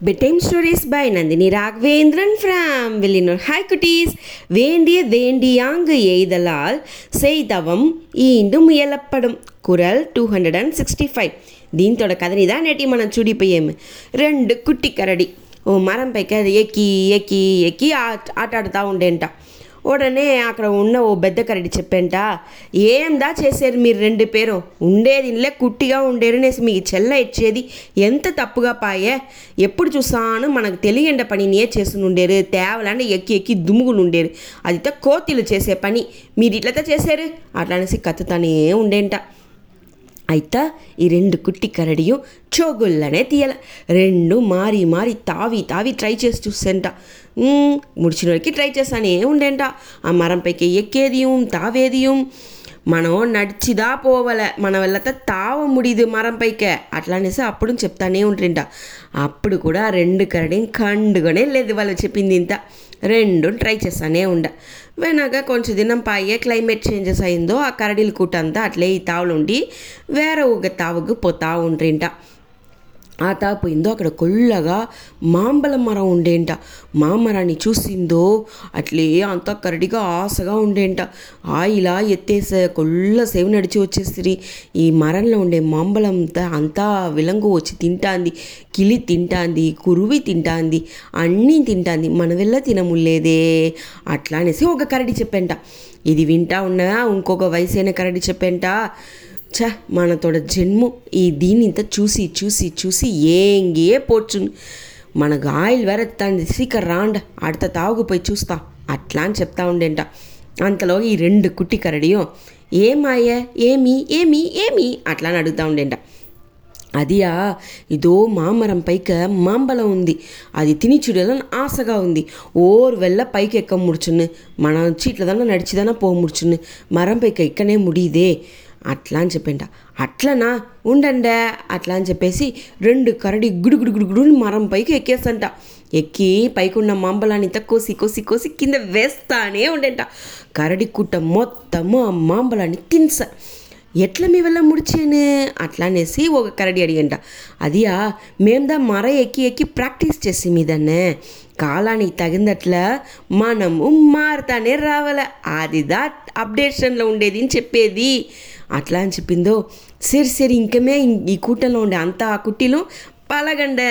Bedtime stories by Nandini Raghavendran from Villinur. Hi cuties! வேண்டிய வேண்டியாங்கு எய்தலால் செய்தவம் ఈండు ముయలప్పడం Kural two hundred and sixty five దీంతో కథనిదా నేటి మనం చూడిపోయాము రెండు కుట్టి కరడి ఓ మరం పైకి అది ఎక్కి ఎక్కి ఎక్కి ఆట ఆటాడుతూ ఉండేంట ఉడనే అక్కడ ఉన్న ఓ పెద్ద కరడి చెప్పేంట ఏందా చేశారు మీరు రెండు పేరు? ఉండేది ఇల్లే కుట్టిగా ఉండేరు నేసి మీకు చెల్ల ఇచ్చేది ఎంత తప్పుగా పాయే? ఎప్పుడు చూసాను మనకు తెలియండ పని నే ఉండేరు తేవలాంటి ఎక్కి ఎక్కి దుమ్ముకునుండేరు అదితో కోతిలు చేసే పని. మీరు ఇట్లతో చేశారు? అట్లా అనేసి కత్తుతానే ఉండేంట. ಆಯಿತಾ ಈ రెండు కుట్టి కరడియు చోగుల్లనే తీయాల రెండు మారి మారి తావి తావి ట్రై చేసి చూసేంట ముడిచినోడికి ట్రై చేస్తానే ఉండేంట ఆ మరం పైకి ఎక్కేదియం తావేదియం మనం నడిచిదా పోవలే మన వల్లత తావ ముడిదు మరం పైకే అట్లా అనేసి అప్పుడు చెప్తానే ఉంటుంట అప్పుడు కూడా రెండు కరడి కండుగానే లేదు వాళ్ళు చెప్పింది ఇంత రెండు ట్రై చేస్తానే ఉండ వెనక కొంచెం దినం పాయే క్లైమేట్ చేంజెస్ అయిందో ఆ కరడీల కూటంతా అట్లే ఈ తావులు ఉండి వేరే ఒక తావుకు పోతా ఉండ్రింట ఆ తాపోయిందో అక్కడ కొల్లగా మాంబల మరం ఉండేంట. మామరాన్ని చూసిందో అట్లే అంత కరడిగా ఆశగా ఉండేంట. ఆ ఇలా ఎత్తేసే కొల్ల సేవ నడిచి వచ్చేసిరి. ఈ మరంలో ఉండే మాంబలంతా అంతా విలంగు వచ్చి తింటాంది. కిలి తింటాంది కురువి తింటాంది అన్నీ తింటాంది. మన వెళ్ళ తినములేదే అట్లా అనేసి ఒక కరడి చెప్పంట. ఇది వింటా ఉన్నా ఇంకొక వయసైన కరడి చెప్పంట. చ మనతోడ జన్ము. ఈ దీనింత చూసి చూసి చూసి ఏంగే పోచును మనకు ఆయిల్ వేరే తండ్రి సీకర్ రాండ. అడత తాగుపోయి చూస్తా. అట్లా అని చెప్తా ఉండేంట. అంతలో ఈ రెండు కుట్టి కరడియో ఏమాయ? ఏమి? ఏమి? ఏమి? అట్లా అని అడుగుతా ఉండేంట. అదియా ఇదో మామరం పైక మాంబలం ఉంది. అది తిని చూడాలని ఆశగా ఉంది. ఓర్ వెళ్ళ పైకి ఎక్క ముడుచున్ను మనం చీట్లదన్నా నడిచిదన్నా పో ముడుచును మరం పైక ఎక్కనే ముడిదే. అట్లా అని చెప్పిండ అట్లనా? ఉండండే? అట్లా అని చెప్పేసి రెండు కరడి గుడు గుడు గుడు గుడు మరం పైకి ఎక్కేస్తంట. ఎక్కి పైకున్న మాంబలాన్ని కోసి కోసి కోసి కింద వేస్తానే ఉండేంట. కరడి కుట్ట మొత్తము ఆ మాంబలాన్ని తినస. ఎట్లా మీ వల్ల ముడిచేను? అట్లా అనేసి ఒక కరడి అడిగంట. అదియా మేందా మర ఎక్కి ఎక్కి ప్రాక్టీస్ చేసి మీదన్నే కాలానికి తగినట్ల మనము మారుతానే రావాల. అదిదా అప్డేషన్లో ఉండేది అని చెప్పేది. అట్లా అని చెప్పిందో. సరి సరి ఇంకమే ఈ కూటంలో ఉండే అంత ఆ కుట్టిలో పలగండ.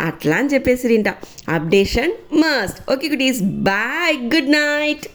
అట్లా అని చెప్పేసి updation must okay good is bye good night